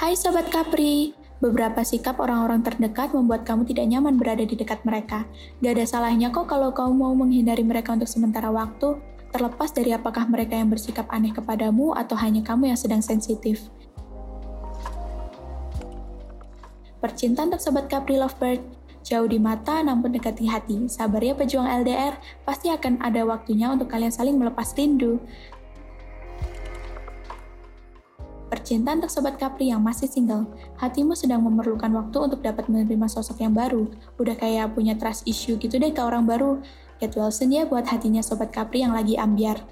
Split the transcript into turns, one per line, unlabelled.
Hai Sobat Capri, beberapa sikap orang-orang terdekat membuat kamu tidak nyaman berada di dekat mereka. Gak ada salahnya kok kalau kamu mau menghindari mereka untuk sementara waktu, terlepas dari apakah mereka yang bersikap aneh kepadamu atau hanya kamu yang sedang sensitif. Percintaan untuk Sobat Capri Lovebird, jauh di mata namun dekat di hati. Sabar ya pejuang LDR, pasti akan ada waktunya untuk kalian saling melepas rindu. Percintaan untuk Sobat Capri yang masih single, hatimu sedang memerlukan waktu untuk dapat menerima sosok yang baru. Udah kayak punya trust issue gitu deh ke orang baru. Get well soon ya buat hatinya Sobat Capri yang lagi ambiar.